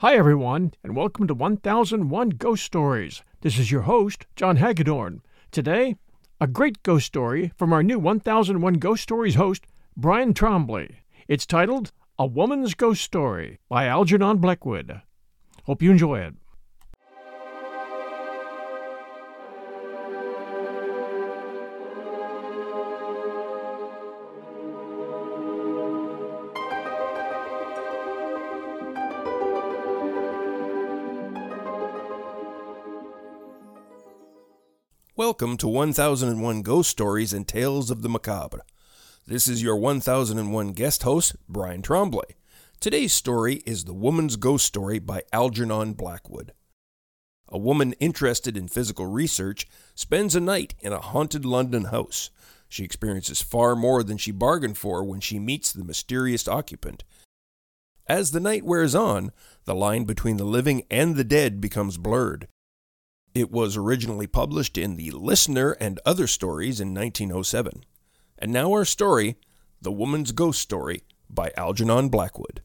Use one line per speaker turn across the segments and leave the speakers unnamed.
Hi, everyone, and welcome to 1001 Ghost Stories. This is your host, John Hagedorn. Today, a great ghost story from our new 1001 Ghost Stories host, Brian Tremblay. It's titled A Woman's Ghost Story by Algernon Blackwood. Hope you enjoy it.
Welcome to 1001 Ghost Stories and Tales of the Macabre. This is your 1001 guest host, Brian Tremblay. Today's story is The Woman's Ghost Story by Algernon Blackwood. A woman interested in physical research spends a night in a haunted London house. She experiences far more than she bargained for when she meets the mysterious occupant. As the night wears on, the line between the living and the dead becomes blurred. It was originally published in The Listener and Other Stories in 1907. And now our story, The Woman's Ghost Story by Algernon Blackwood.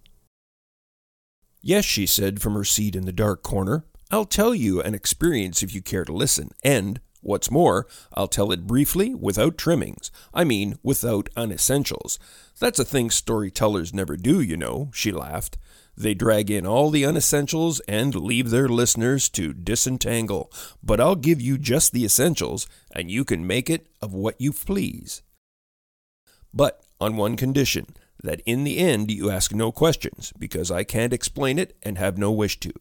Yes, she said from her seat in the dark corner, I'll tell you an experience if you care to listen, and, what's more, I'll tell it briefly, without trimmings. I mean, without unessentials. That's a thing storytellers never do, you know, she laughed. They drag in all the unessentials and leave their listeners to disentangle. But I'll give you just the essentials, and you can make it of what you please. But on one condition that in the end you ask no questions, because I can't explain it and have no wish to.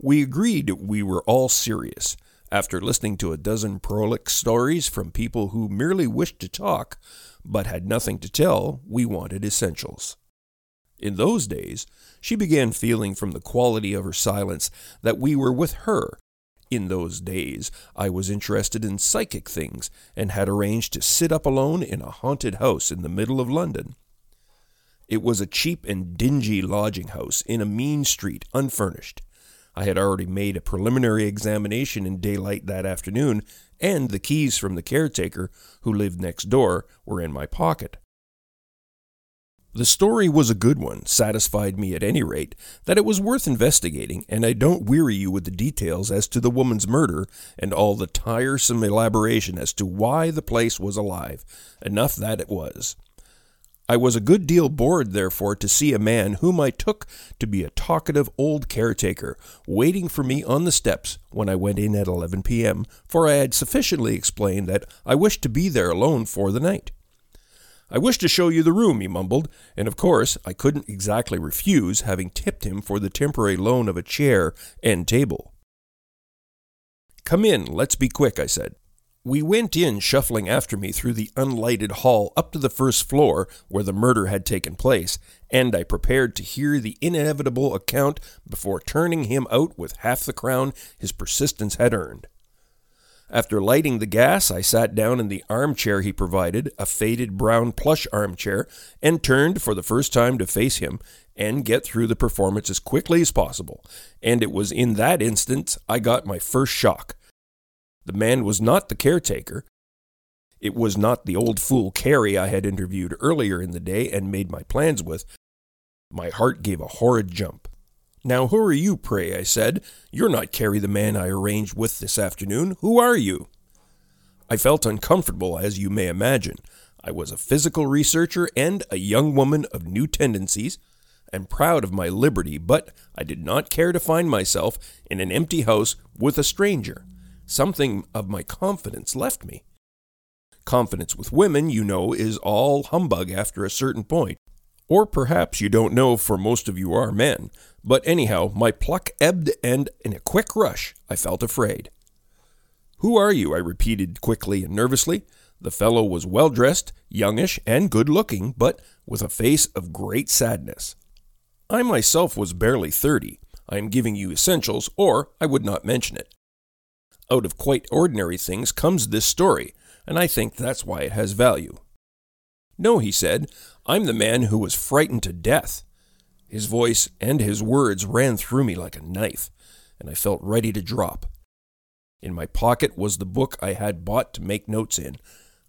We agreed we were all serious. After listening to a dozen prolix stories from people who merely wished to talk, but had nothing to tell, we wanted essentials. In those days, she began feeling from the quality of her silence that we were with her. In those days, I was interested in psychic things and had arranged to sit up alone in a haunted house in the middle of London. It was a cheap and dingy lodging house in a mean street, unfurnished. I had already made a preliminary examination in daylight that afternoon, and the keys from the caretaker, who lived next door, were in my pocket. The story was a good one, satisfied me at any rate that it was worth investigating, and I don't weary you with the details as to the woman's murder and all the tiresome elaboration as to why the place was alive. Enough that it was. I was a good deal bored, therefore, to see a man whom I took to be a talkative old caretaker waiting for me on the steps when I went in at 11 p.m., for I had sufficiently explained that I wished to be there alone for the night. I wish to show you the room, he mumbled, and of course I couldn't exactly refuse, having tipped him for the temporary loan of a chair and table. Come in, let's be quick, I said. We went in, shuffling after me through the unlighted hall up to the first floor where the murder had taken place, and I prepared to hear the inevitable account before turning him out with half the crown his persistence had earned. After lighting the gas, I sat down in the armchair he provided, a faded brown plush armchair, and turned for the first time to face him and get through the performance as quickly as possible. And it was in that instant I got my first shock. The man was not the caretaker. It was not the old fool Carey I had interviewed earlier in the day and made my plans with. My heart gave a horrid jump. Now, who are you, pray? I said. You're not Carey the man I arranged with this afternoon. Who are you? I felt uncomfortable, as you may imagine. I was a physical researcher and a young woman of new tendencies, and proud of my liberty, but I did not care to find myself in an empty house with a stranger. Something of my confidence left me. Confidence with women, you know, is all humbug after a certain point. Or perhaps you don't know, for most of you are men. But anyhow, my pluck ebbed, and in a quick rush, I felt afraid. Who are you? I repeated quickly and nervously. The fellow was well dressed, youngish, and good looking, but with a face of great sadness. I myself was barely thirty. I am giving you essentials, or I would not mention it. Out of quite ordinary things comes this story, and I think that's why it has value. No, he said, I'm the man who was frightened to death. His voice and his words ran through me like a knife, and I felt ready to drop. In my pocket was the book I had bought to make notes in.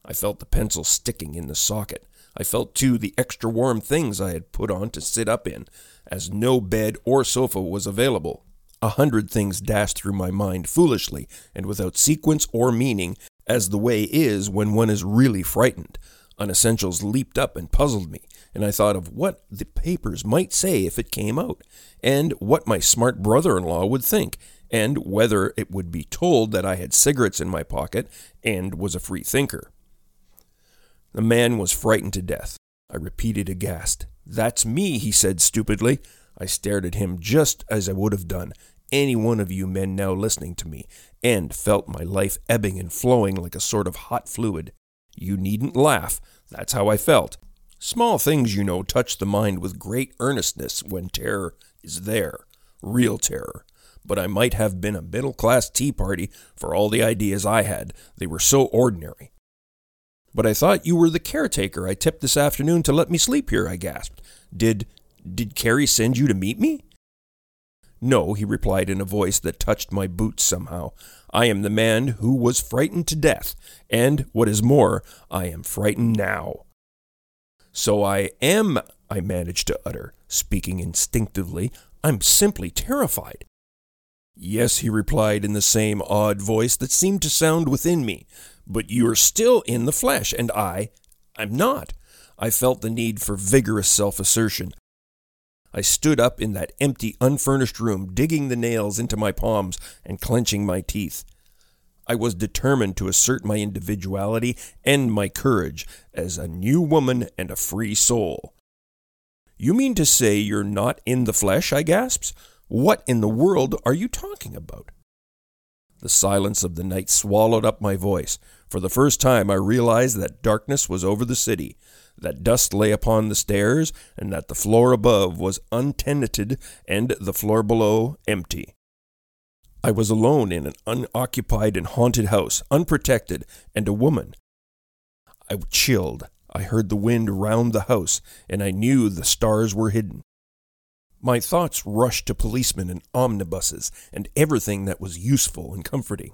I felt the pencil sticking in the socket. I felt, too, the extra warm things I had put on to sit up in, as no bed or sofa was available. A hundred things dashed through my mind foolishly and without sequence or meaning, as the way is when one is really frightened. Unessentials leaped up and puzzled me, and I thought of what the papers might say if it came out, and what my smart brother in law would think, and whether it would be told that I had cigarettes in my pocket and was a free thinker. The man was frightened to death. I repeated aghast. That's me, he said stupidly. I stared at him just as I would have done any one of you men now listening to me, and felt my life ebbing and flowing like a sort of hot fluid. You needn't laugh. That's how I felt. Small things, you know, touch the mind with great earnestness when terror is there, real terror. But I might have been a middle class tea party for all the ideas I had. They were so ordinary. But I thought you were the caretaker I tipped this afternoon to let me sleep here, I gasped. Did did Carey send you to meet me? No, he replied in a voice that touched my boots somehow. I am the man who was frightened to death, and, what is more, I am frightened now. So I am, I managed to utter, speaking instinctively. I'm simply terrified. Yes, he replied in the same odd voice that seemed to sound within me, but you're still in the flesh, and I, I'm not. I felt the need for vigorous self assertion. I stood up in that empty, unfurnished room, digging the nails into my palms and clenching my teeth. I was determined to assert my individuality and my courage as a new woman and a free soul. You mean to say you're not in the flesh? I gasps. What in the world are you talking about? The silence of the night swallowed up my voice. For the first time, I realized that darkness was over the city, that dust lay upon the stairs, and that the floor above was untenanted and the floor below empty. I was alone in an unoccupied and haunted house, unprotected, and a woman. I chilled. I heard the wind round the house, and I knew the stars were hidden. My thoughts rushed to policemen and omnibuses and everything that was useful and comforting.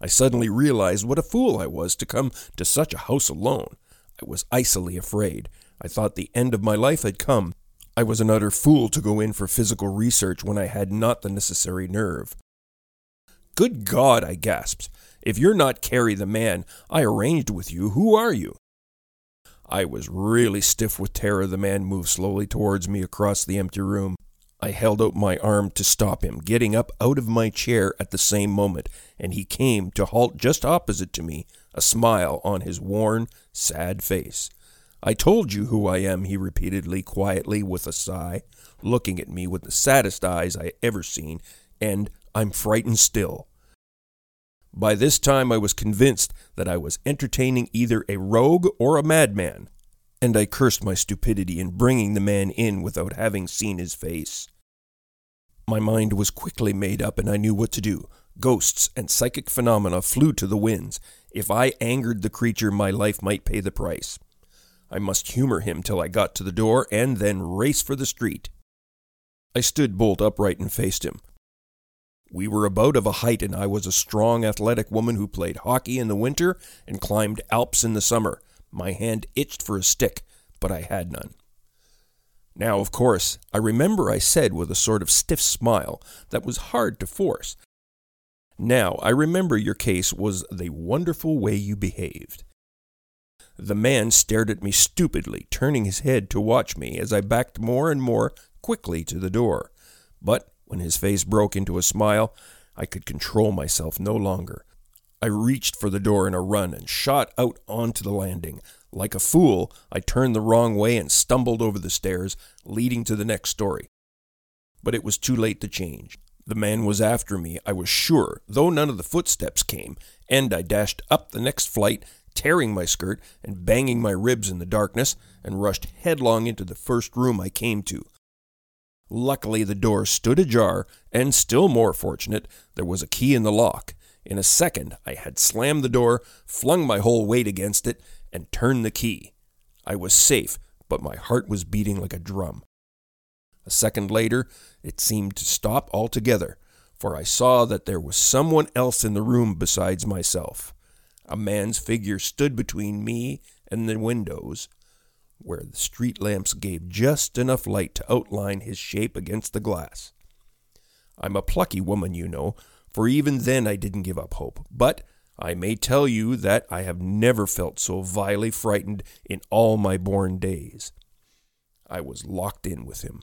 I suddenly realized what a fool I was to come to such a house alone. I was icily afraid. I thought the end of my life had come. I was an utter fool to go in for physical research when I had not the necessary nerve. Good God, I gasped. If you're not Carey the man I arranged with you, who are you? I was really stiff with terror. The man moved slowly towards me across the empty room. I held out my arm to stop him, getting up out of my chair at the same moment, and he came to halt just opposite to me, a smile on his worn, sad face. I told you who I am, he repeatedly, quietly, with a sigh, looking at me with the saddest eyes I ever seen, and I'm frightened still. By this time I was convinced that I was entertaining either a rogue or a madman, and I cursed my stupidity in bringing the man in without having seen his face. My mind was quickly made up, and I knew what to do. Ghosts and psychic phenomena flew to the winds. If I angered the creature, my life might pay the price. I must humor him till I got to the door and then race for the street. I stood bolt upright and faced him. We were about of a height, and I was a strong, athletic woman who played hockey in the winter and climbed Alps in the summer. My hand itched for a stick, but I had none. Now, of course, I remember I said with a sort of stiff smile that was hard to force now, I remember your case was the wonderful way you behaved. The man stared at me stupidly, turning his head to watch me as I backed more and more quickly to the door. But when his face broke into a smile, I could control myself no longer. I reached for the door in a run and shot out onto the landing. Like a fool, I turned the wrong way and stumbled over the stairs leading to the next story. But it was too late to change. The man was after me, I was sure, though none of the footsteps came, and I dashed up the next flight, tearing my skirt and banging my ribs in the darkness, and rushed headlong into the first room I came to. Luckily, the door stood ajar, and still more fortunate, there was a key in the lock. In a second, I had slammed the door, flung my whole weight against it, and turned the key. I was safe, but my heart was beating like a drum. A second later, it seemed to stop altogether, for I saw that there was someone else in the room besides myself. A man's figure stood between me and the windows. where the street lamps gave just enough light to outline his shape against the glass. I'm a plucky woman, you know, for even then I didn't give up hope. But I may tell you that I have never felt so vilely frightened in all my born days. I was locked in with him.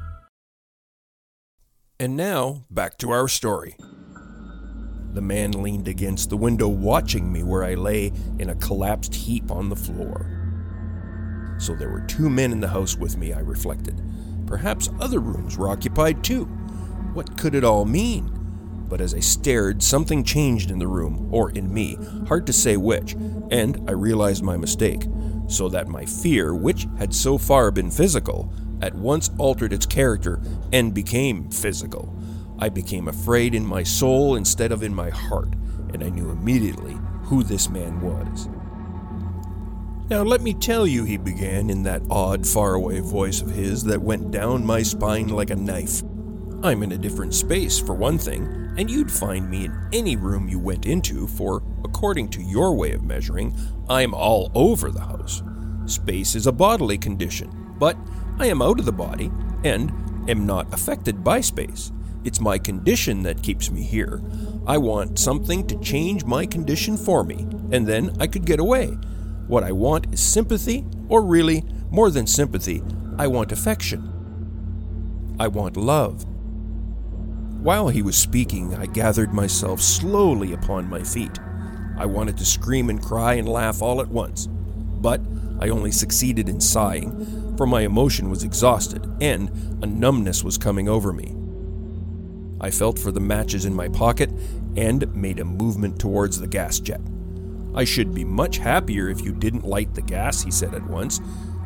And now, back to our story. The man leaned against the window, watching me where I lay in a collapsed heap on the floor. So there were two men in the house with me, I reflected. Perhaps other rooms were occupied too. What could it all mean? But as I stared, something changed in the room, or in me, hard to say which, and I realized my mistake, so that my fear, which had so far been physical, at once altered its character and became psychical. I became afraid in my soul instead of in my heart, and I knew immediately who this man was. Now, let me tell you, he began in that odd, faraway voice of his that went down my spine like a knife. I'm in a different space, for one thing, and you'd find me in any room you went into, for, according to your way of measuring, I'm all over the house. Space is a bodily condition, but I am out of the body and am not affected by space. It's my condition that keeps me here. I want something to change my condition for me, and then I could get away. What I want is sympathy, or really, more than sympathy, I want affection. I want love. While he was speaking, I gathered myself slowly upon my feet. I wanted to scream and cry and laugh all at once, but I only succeeded in sighing, my emotion was exhausted and a numbness was coming over me. I felt for the matches in my pocket and made a movement towards the gas jet. I should be much happier if you didn't light the gas, he said at once,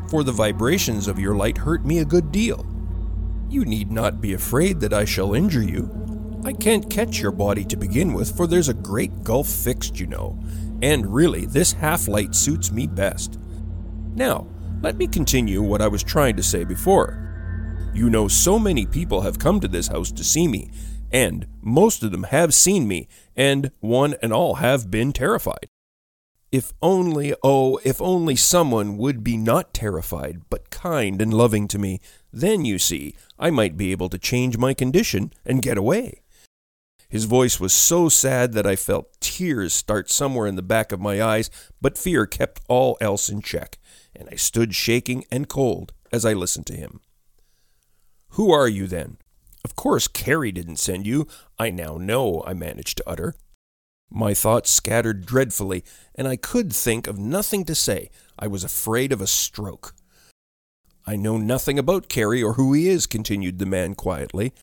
for the vibrations of your light hurt me a good deal. You need not be afraid that I shall injure you. I can't catch your body to begin with, for there's a great gulf fixed, you know, and really, this half light suits me best. Now, let me continue what I was trying to say before. You know, so many people have come to this house to see me, and most of them have seen me, and one and all have been terrified. If only, oh, if only someone would be not terrified, but kind and loving to me, then, you see, I might be able to change my condition and get away. His voice was so sad that I felt tears start somewhere in the back of my eyes, but fear kept all else in check and I stood shaking and cold as I listened to him. Who are you then? Of course, Carey didn't send you. I now know, I managed to utter. My thoughts scattered dreadfully, and I could think of nothing to say. I was afraid of a stroke. I know nothing about Carey or who he is, continued the man quietly,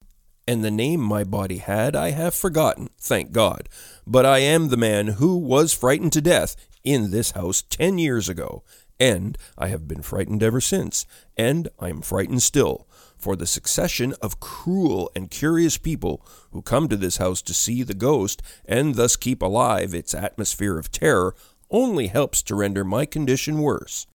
and the name my body had I have forgotten, thank God. But I am the man who was frightened to death in this house ten years ago, and I have been frightened ever since, and I am frightened still, for the succession of cruel and curious people who come to this house to see the ghost and thus keep alive its atmosphere of terror only helps to render my condition worse.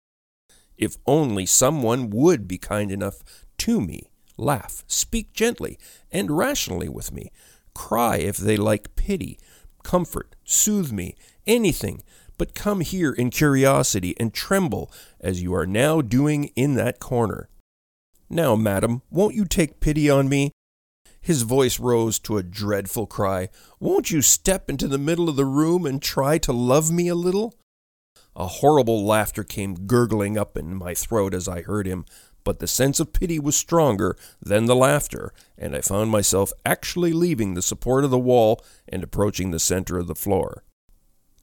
If only someone would be kind enough to me, laugh, speak gently and rationally with me, cry if they like pity, comfort, soothe me, anything, but come here in curiosity and tremble as you are now doing in that corner. Now, madam, won't you take pity on me? His voice rose to a dreadful cry. Won't you step into the middle of the room and try to love me a little? A horrible laughter came gurgling up in my throat as I heard him, but the sense of pity was stronger than the laughter, and I found myself actually leaving the support of the wall and approaching the center of the floor.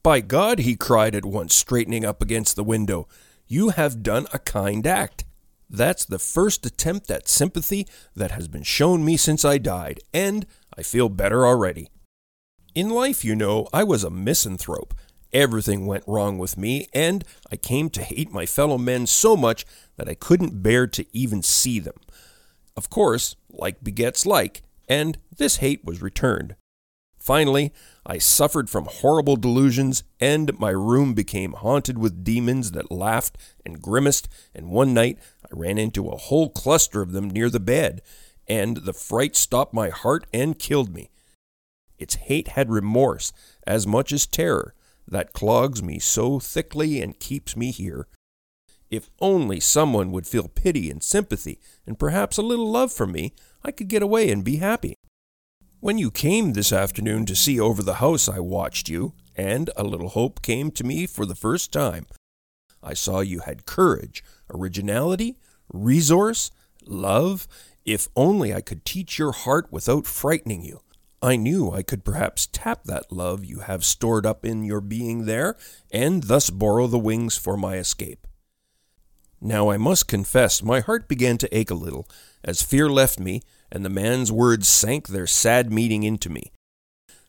By God, he cried at once, straightening up against the window, you have done a kind act. That's the first attempt at sympathy that has been shown me since I died, and I feel better already. In life, you know, I was a misanthrope. Everything went wrong with me, and I came to hate my fellow men so much that I couldn't bear to even see them. Of course, like begets like, and this hate was returned. Finally, I suffered from horrible delusions, and my room became haunted with demons that laughed and grimaced, and one night I ran into a whole cluster of them near the bed, and the fright stopped my heart and killed me. Its hate had remorse as much as terror that clogs me so thickly and keeps me here. If only someone would feel pity and sympathy, and perhaps a little love for me, I could get away and be happy. When you came this afternoon to see over the house, I watched you, and a little hope came to me for the first time. I saw you had courage, originality, resource, love. If only I could teach your heart without frightening you. I knew I could perhaps tap that love you have stored up in your being there, and thus borrow the wings for my escape. Now I must confess my heart began to ache a little, as fear left me, and the man's words sank their sad meaning into me.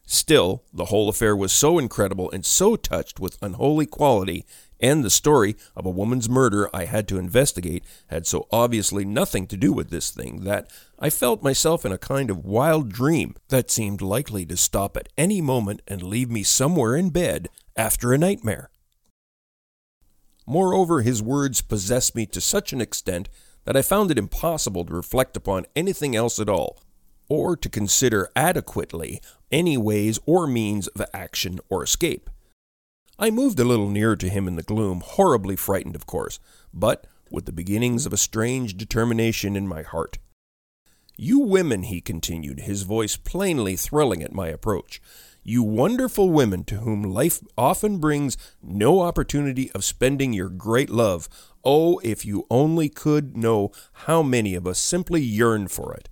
Still, the whole affair was so incredible and so touched with unholy quality, and the story of a woman's murder I had to investigate had so obviously nothing to do with this thing that I felt myself in a kind of wild dream that seemed likely to stop at any moment and leave me somewhere in bed after a nightmare. Moreover, his words possessed me to such an extent that I found it impossible to reflect upon anything else at all, or to consider adequately any ways or means of action or escape. I moved a little nearer to him in the gloom, horribly frightened, of course, but with the beginnings of a strange determination in my heart. You women, he continued, his voice plainly thrilling at my approach, you wonderful women to whom life often brings no opportunity of spending your great love, oh, if you only could know how many of us simply yearn for it.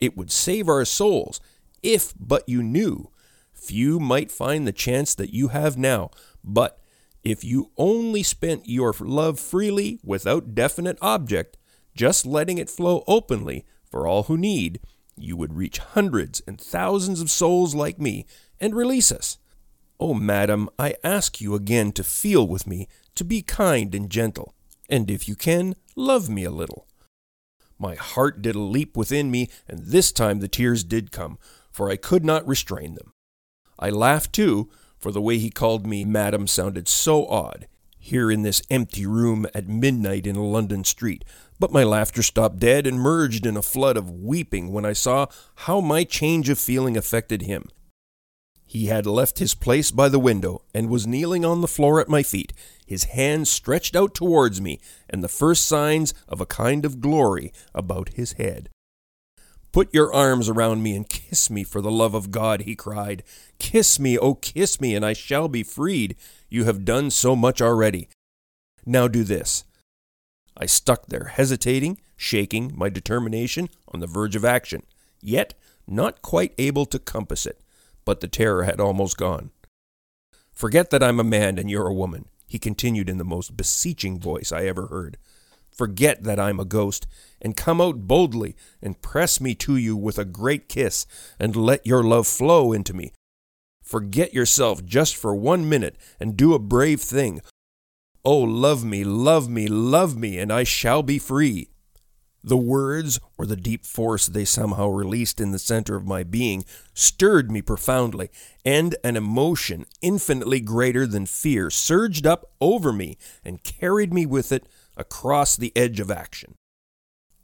It would save our souls, if but you knew. Few might find the chance that you have now, but if you only spent your love freely, without definite object, just letting it flow openly for all who need, you would reach hundreds and thousands of souls like me and release us. Oh, madam, I ask you again to feel with me, to be kind and gentle, and if you can, love me a little. My heart did a leap within me, and this time the tears did come, for I could not restrain them. I laughed too, for the way he called me madam sounded so odd, here in this empty room at midnight in a London street. But my laughter stopped dead and merged in a flood of weeping when I saw how my change of feeling affected him. He had left his place by the window and was kneeling on the floor at my feet, his hands stretched out towards me, and the first signs of a kind of glory about his head. Put your arms around me and kiss me for the love of God, he cried. Kiss me, oh, kiss me, and I shall be freed. You have done so much already. Now do this. I stuck there, hesitating, shaking, my determination on the verge of action, yet not quite able to compass it but the terror had almost gone. Forget that I'm a man and you're a woman, he continued in the most beseeching voice I ever heard. Forget that I'm a ghost, and come out boldly and press me to you with a great kiss, and let your love flow into me. Forget yourself just for one minute and do a brave thing. Oh, love me, love me, love me, and I shall be free. The words, or the deep force they somehow released in the center of my being, stirred me profoundly, and an emotion infinitely greater than fear surged up over me and carried me with it across the edge of action.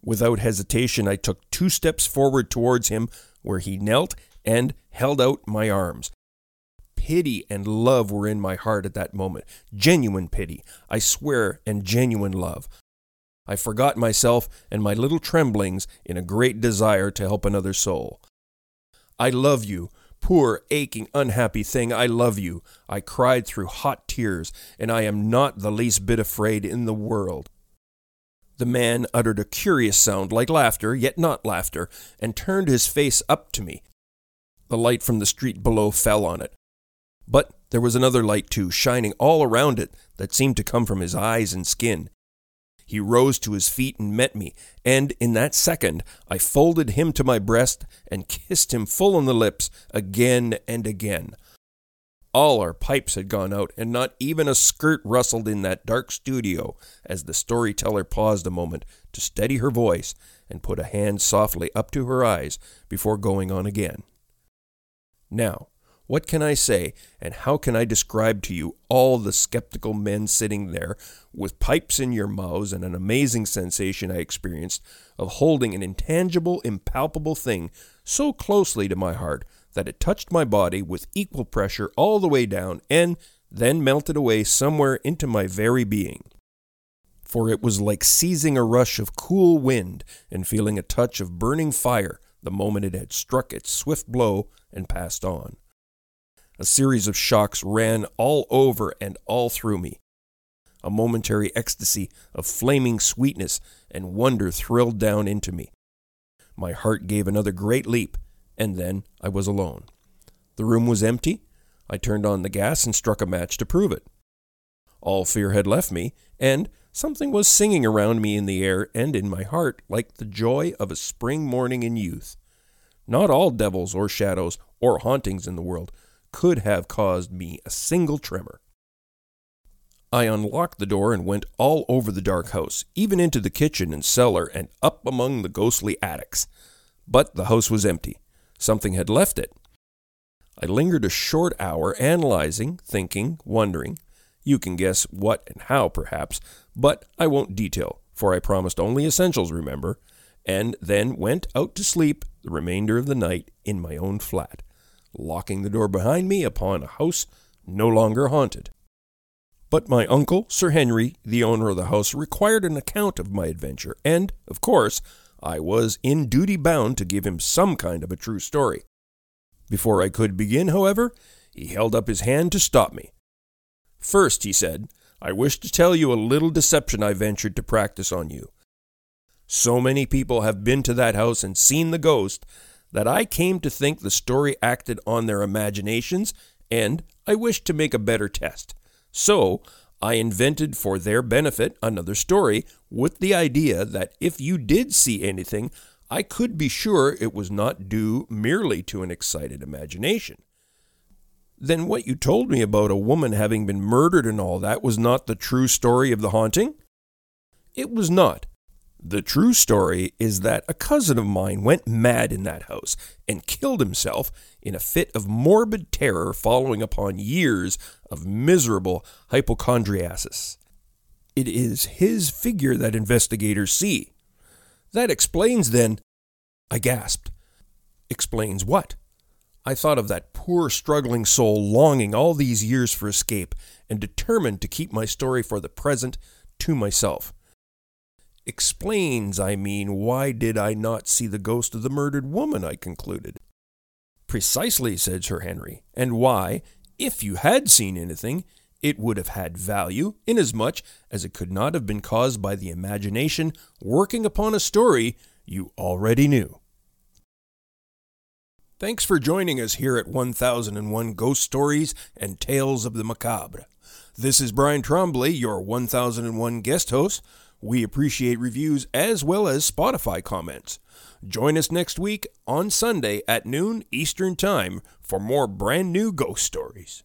Without hesitation, I took two steps forward towards him, where he knelt and held out my arms. Pity and love were in my heart at that moment. Genuine pity, I swear, and genuine love. I forgot myself and my little tremblings in a great desire to help another soul. I love you, poor, aching, unhappy thing, I love you. I cried through hot tears, and I am not the least bit afraid in the world. The man uttered a curious sound like laughter, yet not laughter, and turned his face up to me. The light from the street below fell on it. But there was another light, too, shining all around it, that seemed to come from his eyes and skin. He rose to his feet and met me, and in that second I folded him to my breast and kissed him full on the lips again and again. All our pipes had gone out, and not even a skirt rustled in that dark studio as the storyteller paused a moment to steady her voice and put a hand softly up to her eyes before going on again. Now, what can I say, and how can I describe to you all the skeptical men sitting there with pipes in your mouths and an amazing sensation I experienced of holding an intangible, impalpable thing so closely to my heart that it touched my body with equal pressure all the way down and then melted away somewhere into my very being? For it was like seizing a rush of cool wind and feeling a touch of burning fire the moment it had struck its swift blow and passed on. A series of shocks ran all over and all through me. A momentary ecstasy of flaming sweetness and wonder thrilled down into me. My heart gave another great leap, and then I was alone. The room was empty. I turned on the gas and struck a match to prove it. All fear had left me, and something was singing around me in the air and in my heart like the joy of a spring morning in youth. Not all devils or shadows or hauntings in the world could have caused me a single tremor. I unlocked the door and went all over the dark house, even into the kitchen and cellar and up among the ghostly attics. But the house was empty. Something had left it. I lingered a short hour analyzing, thinking, wondering. You can guess what and how, perhaps, but I won't detail, for I promised only essentials, remember, and then went out to sleep the remainder of the night in my own flat locking the door behind me upon a house no longer haunted. But my uncle, Sir Henry, the owner of the house, required an account of my adventure, and, of course, I was in duty bound to give him some kind of a true story. Before I could begin, however, he held up his hand to stop me. First, he said, I wish to tell you a little deception I ventured to practice on you. So many people have been to that house and seen the ghost that I came to think the story acted on their imaginations, and I wished to make a better test. So, I invented for their benefit another story with the idea that if you did see anything, I could be sure it was not due merely to an excited imagination. Then what you told me about a woman having been murdered and all that was not the true story of the haunting? It was not. The true story is that a cousin of mine went mad in that house and killed himself in a fit of morbid terror following upon years of miserable hypochondriasis. It is his figure that investigators see. That explains, then. I gasped. Explains what? I thought of that poor struggling soul longing all these years for escape and determined to keep my story for the present to myself. Explains, I mean, why did I not see the ghost of the murdered woman? I concluded. Precisely, said Sir Henry, and why, if you had seen anything, it would have had value, inasmuch as it could not have been caused by the imagination working upon a story you already knew. Thanks for joining us here at 1001 Ghost Stories and Tales of the Macabre. This is Brian Tremblay, your 1001 guest host. We appreciate reviews as well as Spotify comments. Join us next week on Sunday at noon Eastern Time for more brand new ghost stories.